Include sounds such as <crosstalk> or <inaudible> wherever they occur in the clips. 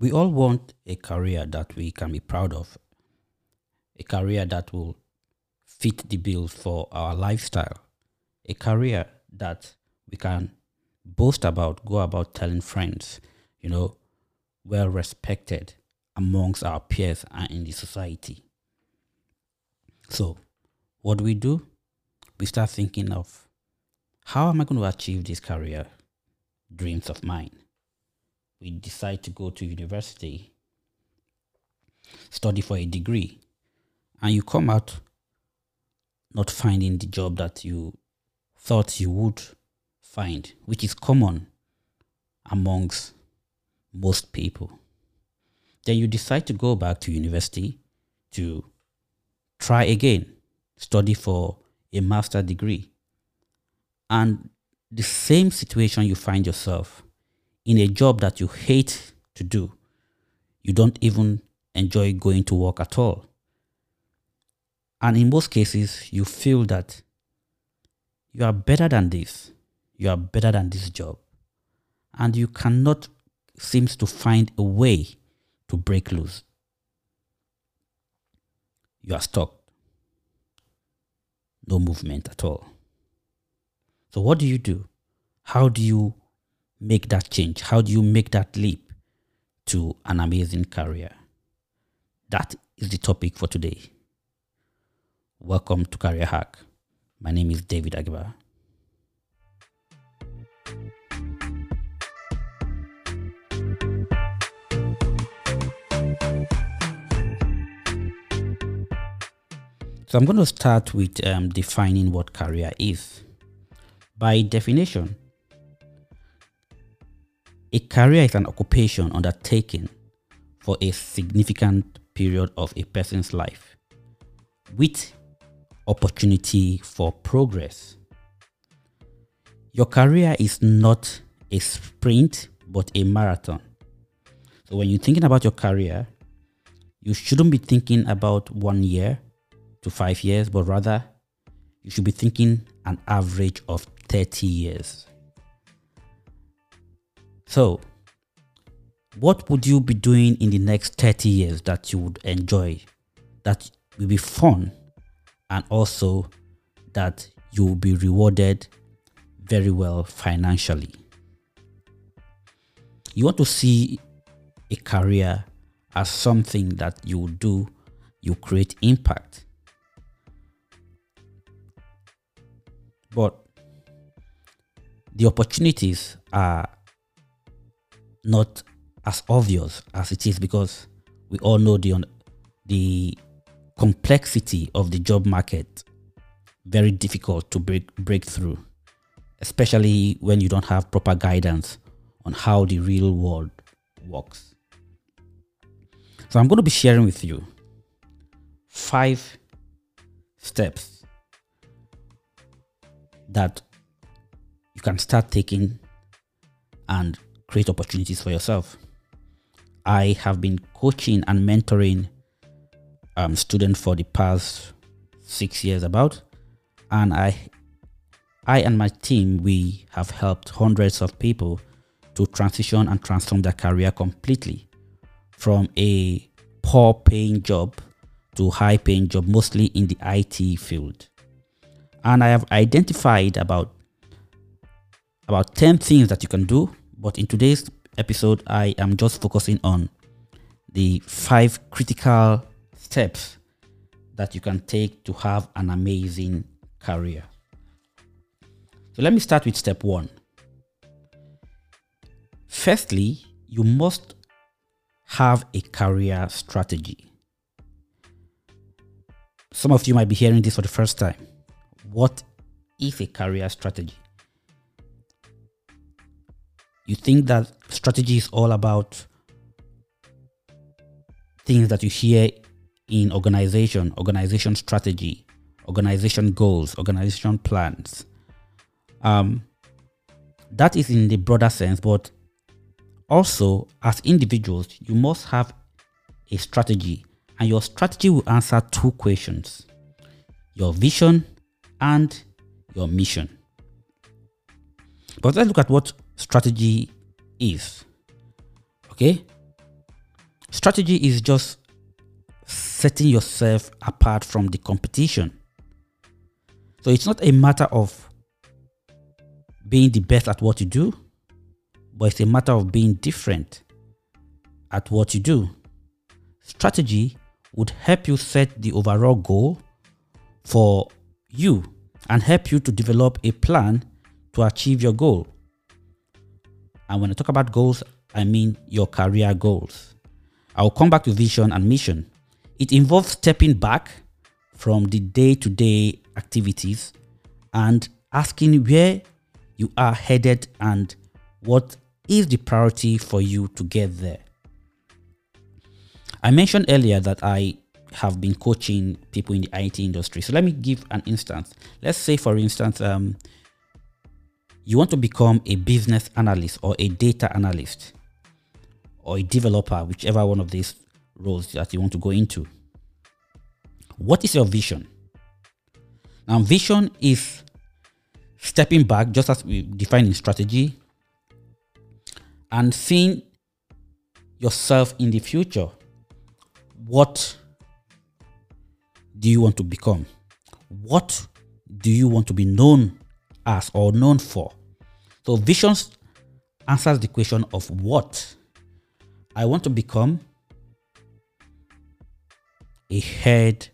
We all want a career that we can be proud of, a career that will fit the bills for our lifestyle, a career that we can boast about, go about telling friends, you know, well respected amongst our peers and in the society. So, what do we do? We start thinking of how am I going to achieve this career dreams of mine? We decide to go to university, study for a degree, and you come out not finding the job that you thought you would find, which is common amongst most people. Then you decide to go back to university to try again, study for a master degree. And the same situation you find yourself in a job that you hate to do, you don't even enjoy going to work at all. And in most cases, you feel that you are better than this, you are better than this job, and you cannot seems to find a way to break loose. You are stuck. No movement at all. So, what do you do? How do you make that change? How do you make that leap to an amazing career? That is the topic for today. Welcome to Career Hack. My name is David Agiba. So I'm going to start with um, defining what career is. By definition, a career is an occupation undertaken for a significant period of a person's life with opportunity for progress. Your career is not a sprint but a marathon. So when you're thinking about your career, you shouldn't be thinking about one year to five years, but rather you should be thinking an average of 30 years. So, what would you be doing in the next 30 years that you would enjoy, that will be fun, and also that you will be rewarded very well financially? You want to see a career as something that you do, you create impact. But the opportunities are not as obvious as it is because we all know the the complexity of the job market very difficult to break break through especially when you don't have proper guidance on how the real world works. So i'm going to be sharing with you five steps that you can start taking and create opportunities for yourself. I have been coaching and mentoring um, students for the past six years about, and I, I and my team we have helped hundreds of people to transition and transform their career completely from a poor paying job to high paying job, mostly in the IT field and I have identified about about 10 things that you can do but in today's episode I am just focusing on the five critical steps that you can take to have an amazing career. So let me start with step 1. Firstly, you must have a career strategy. Some of you might be hearing this for the first time what is a career strategy? You think that strategy is all about things that you hear in organization, organization strategy, organization goals, organization plans. Um, that is in the broader sense, but also as individuals, you must have a strategy, and your strategy will answer two questions your vision and your mission. But let's look at what strategy is. Okay? Strategy is just setting yourself apart from the competition. So it's not a matter of being the best at what you do, but it's a matter of being different at what you do. Strategy would help you set the overall goal for you and help you to develop a plan to achieve your goal. And when I talk about goals, I mean your career goals. I'll come back to vision and mission. It involves stepping back from the day to day activities and asking where you are headed and what is the priority for you to get there. I mentioned earlier that I have been coaching people in the IT industry. So let me give an instance. Let's say, for instance, um, you want to become a business analyst or a data analyst or a developer, whichever one of these roles that you want to go into. What is your vision? Now, vision is stepping back, just as we define in strategy, and seeing yourself in the future. What do you want to become? What do you want to be known as or known for? So, visions answers the question of what I want to become a head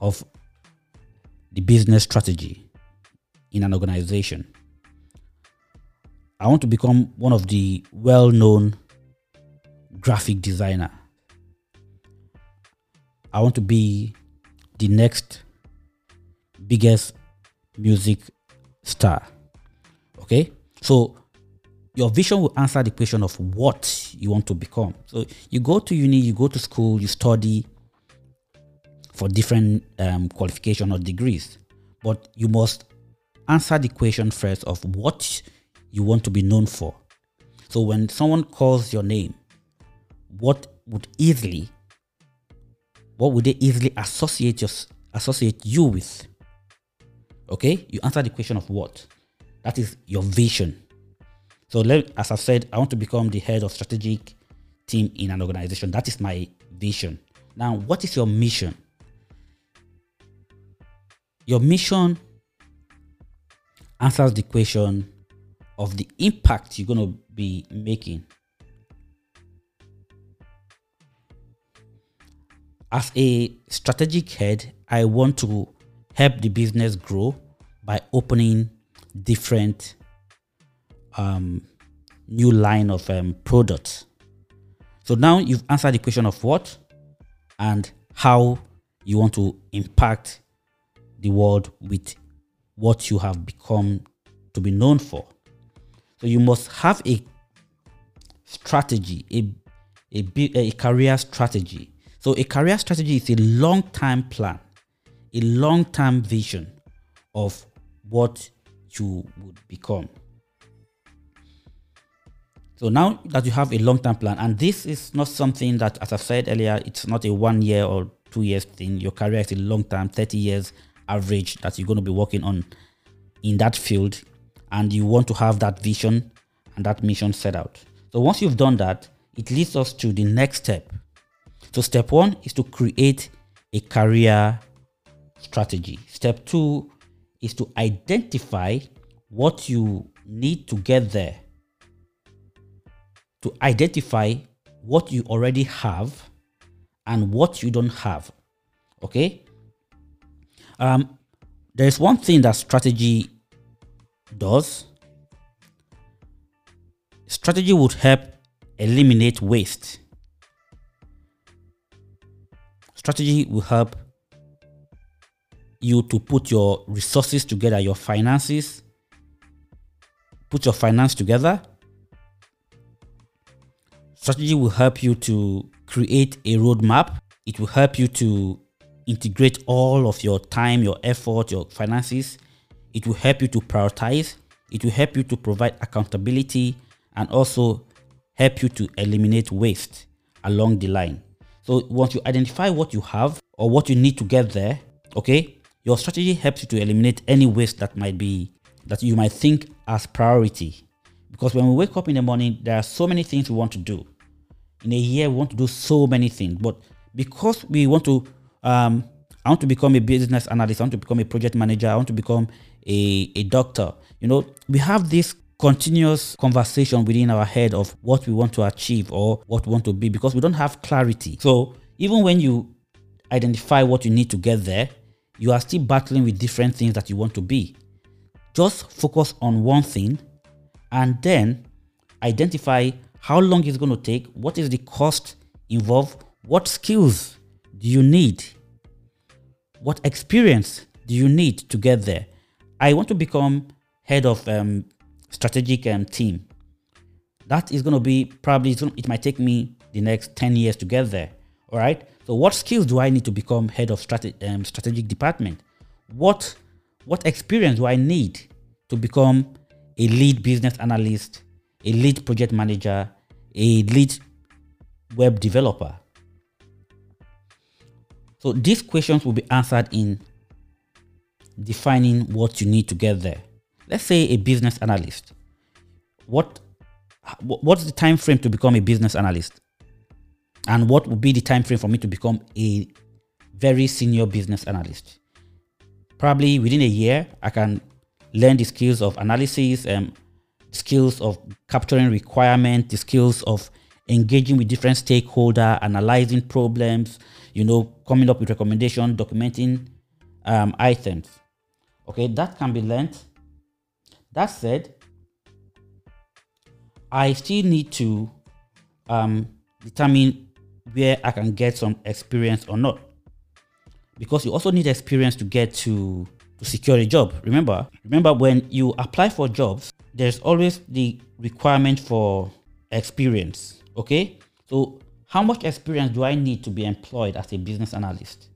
of the business strategy in an organization. I want to become one of the well-known graphic designer. I want to be the next biggest music star. Okay? So your vision will answer the question of what you want to become. So you go to uni, you go to school, you study for different um, qualification or degrees, but you must answer the question first of what you want to be known for. So when someone calls your name, what would easily, what would they easily associate your, associate you with? Okay, you answer the question of what. That is your vision so let, as I've said, I want to become the head of strategic team in an organization. That is my vision. Now, what is your mission? Your mission answers the question of the impact you're going to be making. As a strategic head, I want to help the business grow by opening different um, new line of um, products. So now you've answered the question of what and how you want to impact the world with what you have become to be known for. So you must have a strategy, a, a, a career strategy. So a career strategy is a long time plan, a long-term vision of what you would become. So now that you have a long-term plan, and this is not something that, as I said earlier, it's not a one year or two years thing. Your career is a long-term, 30 years average that you're going to be working on in that field, and you want to have that vision and that mission set out. So once you've done that, it leads us to the next step. So step one is to create a career strategy. Step two is to identify what you need to get there to identify what you already have and what you don't have. Okay. Um, there's one thing that strategy does. Strategy would help eliminate waste. Strategy will help you to put your resources together, your finances, put your finance together Strategy will help you to create a roadmap. It will help you to integrate all of your time, your effort, your finances. It will help you to prioritize. It will help you to provide accountability and also help you to eliminate waste along the line. So once you identify what you have or what you need to get there, okay, your strategy helps you to eliminate any waste that might be that you might think as priority Because when we wake up in the morning, there are so many things we want to do. In a year, we want to do so many things. But because we want to, um, I want to become a business analyst, I want to become a project manager, I want to become a, a doctor. You know, we have this continuous conversation within our head of what we want to achieve or what we want to be because we don't have clarity. So even when you identify what you need to get there, you are still battling with different things that you want to be. Just focus on one thing and then identify how long it's going to take, what is the cost involved, what skills do you need, what experience do you need to get there. I want to become head of um, strategic um, team. That is going to be probably, it might take me the next 10 years to get there. All right. So what skills do I need to become head of strate- um, strategic department? What, what experience do I need to become a lead business analyst, a lead project manager, a lead web developer? So these questions will be answered in defining what you need to get there. Let's say a business analyst. What what's the time frame to become a business analyst? And what would be the time frame for me to become a very senior business analyst? Probably within a year, I can learn the skills of analysis and um, skills of capturing requirement, the skills of engaging with different stakeholder, analyzing problems, you know, coming up with recommendation, documenting um, items. Okay, that can be learned. That said, I still need to um, determine where I can get some experience or not. Because you also need experience to get to to secure a job. Remember, remember when you apply for jobs, there's always the requirement for experience. Okay? So how much experience do I need to be employed as a business analyst?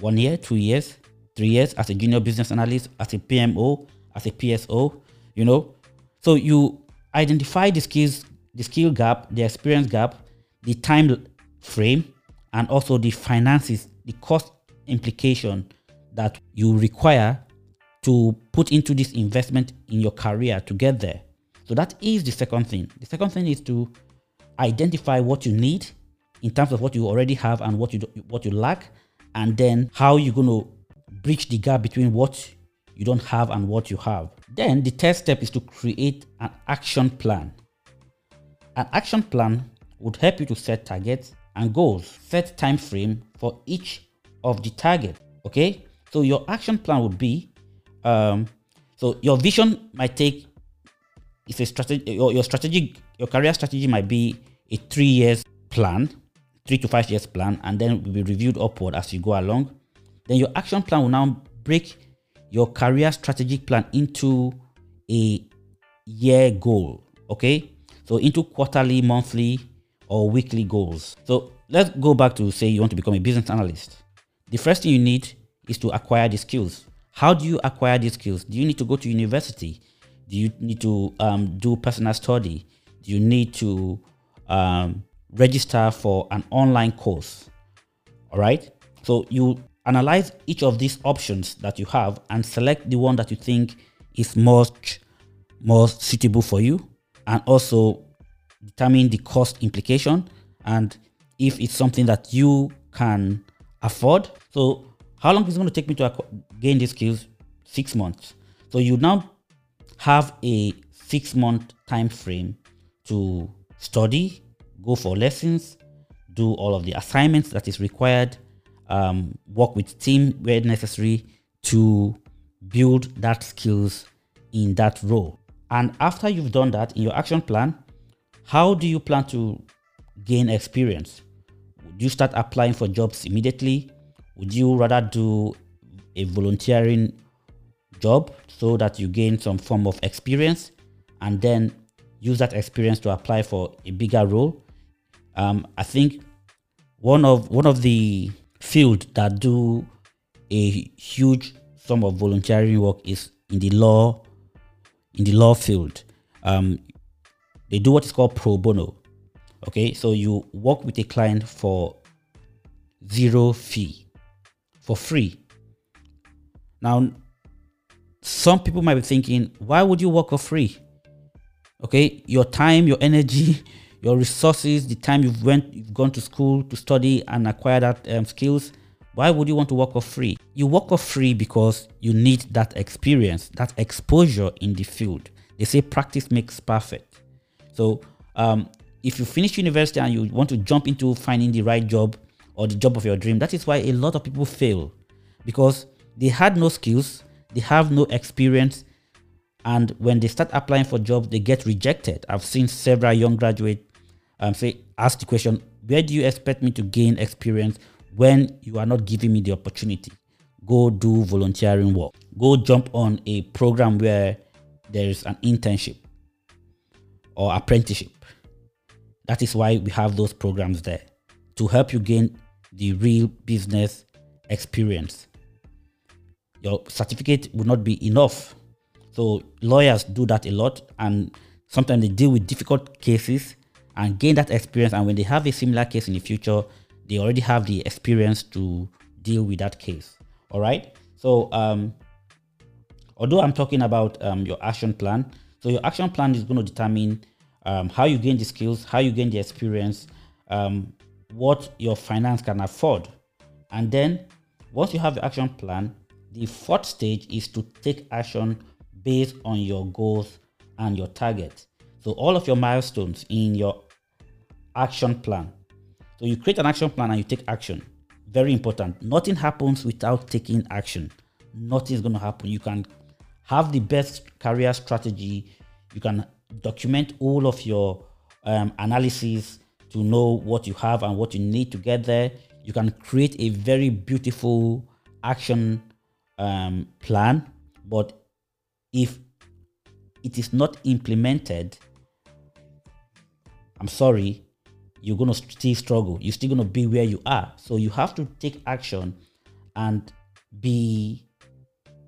One year, two years, three years as a junior business analyst, as a PMO, as a PSO, you know? So you identify the skills, the skill gap, the experience gap, the time frame, and also the finances, the cost implication that you require to put into this investment in your career to get there. So that is the second thing. The second thing is to identify what you need in terms of what you already have and what you do, what you lack, and then how you're going to bridge the gap between what you don't have and what you have. Then the third step is to create an action plan. An action plan would help you to set targets and goals, set time frame for each of the target. Okay, so your action plan would be, um, so your vision might take, it's a strategy, your, your strategic, your career strategy might be a three years plan, three to five years plan, and then will be reviewed upward as you go along. Then your action plan will now break your career strategic plan into a year goal. Okay, so into quarterly, monthly, or weekly goals. So let's go back to say you want to become a business analyst. The first thing you need is to acquire the skills. How do you acquire these skills? Do you need to go to university? Do you need to um, do personal study? Do you need to um, register for an online course? All right. So you analyze each of these options that you have and select the one that you think is most most suitable for you and also determine the cost implication and if it's something that you can afford. So how long is it going to take me to gain these skills? Six months. So you now have a six month time frame to study, go for lessons, do all of the assignments that is required, um, work with team where necessary to build that skills in that role. And after you've done that in your action plan, how do you plan to gain experience? Would you start applying for jobs immediately? Would you rather do a volunteering job so that you gain some form of experience and then use that experience to apply for a bigger role? Um, I think one of one of the field that do a huge sum of volunteering work is in the law in the law field. Um, they do what is called pro bono. Okay, so you work with a client for zero fee, for free. Now, some people might be thinking, why would you work for free? Okay, your time, your energy, <laughs> your resources, the time you've went, you've gone to school to study and acquire that um, skills. Why would you want to work for free? You work for free because you need that experience, that exposure in the field. They say practice makes perfect. So um, if you finish university and you want to jump into finding the right job or the job of your dream, that is why a lot of people fail because they had no skills, they have no experience, and when they start applying for jobs, they get rejected. I've seen several young graduates um, say, ask the question, where do you expect me to gain experience when you are not giving me the opportunity? Go do volunteering work. Go jump on a program where there is an internship or apprenticeship. That is why we have those programs there to help you gain the real business experience. Your certificate would not be enough. So lawyers do that a lot and sometimes they deal with difficult cases and gain that experience and when they have a similar case in the future, they already have the experience to deal with that case. All right. So um although I'm talking about um, your action plan, so your action plan is going to determine um, how you gain the skills, how you gain the experience, um, what your finance can afford. And then once you have the action plan, the fourth stage is to take action based on your goals and your target. So all of your milestones in your action plan. So you create an action plan and you take action. Very important. Nothing happens without taking action. Nothing is going to happen. You can have the best career strategy. You can document all of your um, analysis to know what you have and what you need to get there. You can create a very beautiful action um, plan, but if it is not implemented, I'm sorry, you're going to still struggle. You're still going to be where you are. So you have to take action and be.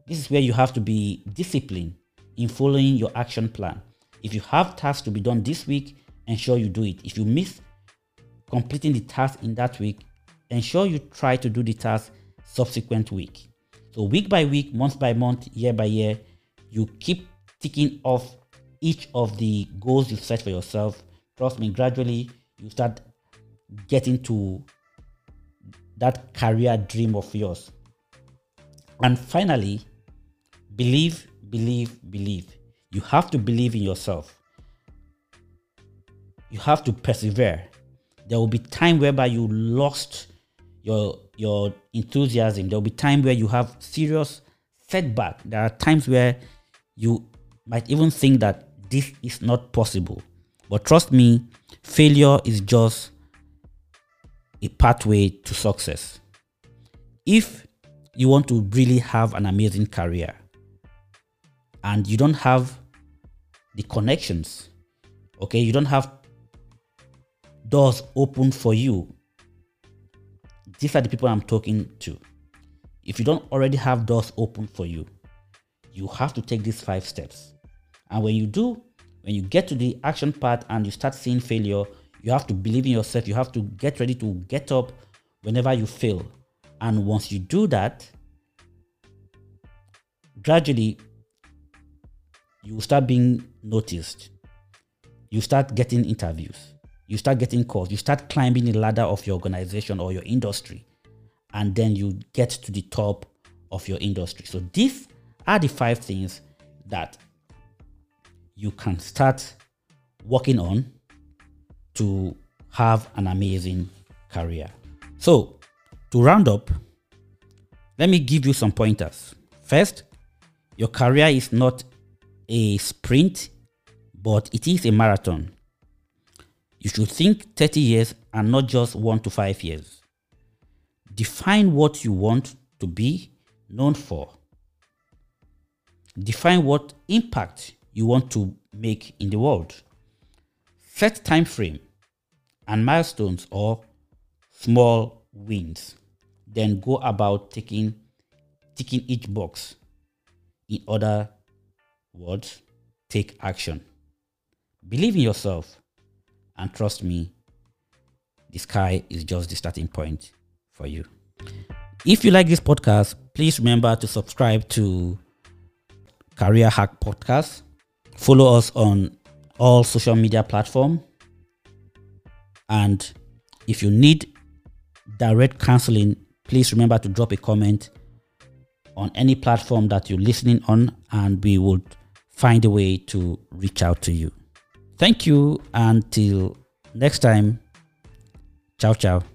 This is where you have to be disciplined in following your action plan. If you have tasks to be done this week, ensure you do it. If you miss completing the task in that week, ensure you try to do the task subsequent week. So week by week, month by month, year by year, you keep ticking off each of the goals you've set for yourself. Trust me, gradually you start getting to that career dream of yours. And finally, believe, believe, believe. You have to believe in yourself. You have to persevere. There will be time whereby you lost your your enthusiasm. There will be time where you have serious setback. There are times where you might even think that this is not possible. But trust me, failure is just a pathway to success. If you want to really have an amazing career and you don't have the connections. Okay, you don't have doors open for you. These are the people I'm talking to. If you don't already have doors open for you, you have to take these five steps. And when you do, when you get to the action part and you start seeing failure, you have to believe in yourself. You have to get ready to get up whenever you fail. And once you do that, gradually you start being noticed. You start getting interviews. You start getting calls. You start climbing the ladder of your organization or your industry. And then you get to the top of your industry. So these are the five things that you can start working on to have an amazing career. So, to round up, let me give you some pointers. First, your career is not a sprint, but it is a marathon. You should think 30 years and not just one to five years. Define what you want to be known for. Define what impact you want to make in the world. Set time frame and milestones or small wins. Then go about taking ticking each box in order words, take action. Believe in yourself and trust me, the sky is just the starting point for you. If you like this podcast, please remember to subscribe to Career Hack Podcast. Follow us on all social media platform. And if you need direct counseling, please remember to drop a comment on any platform that you're listening on, and we would find a way to reach out to you. Thank you. Until next time. Ciao, ciao.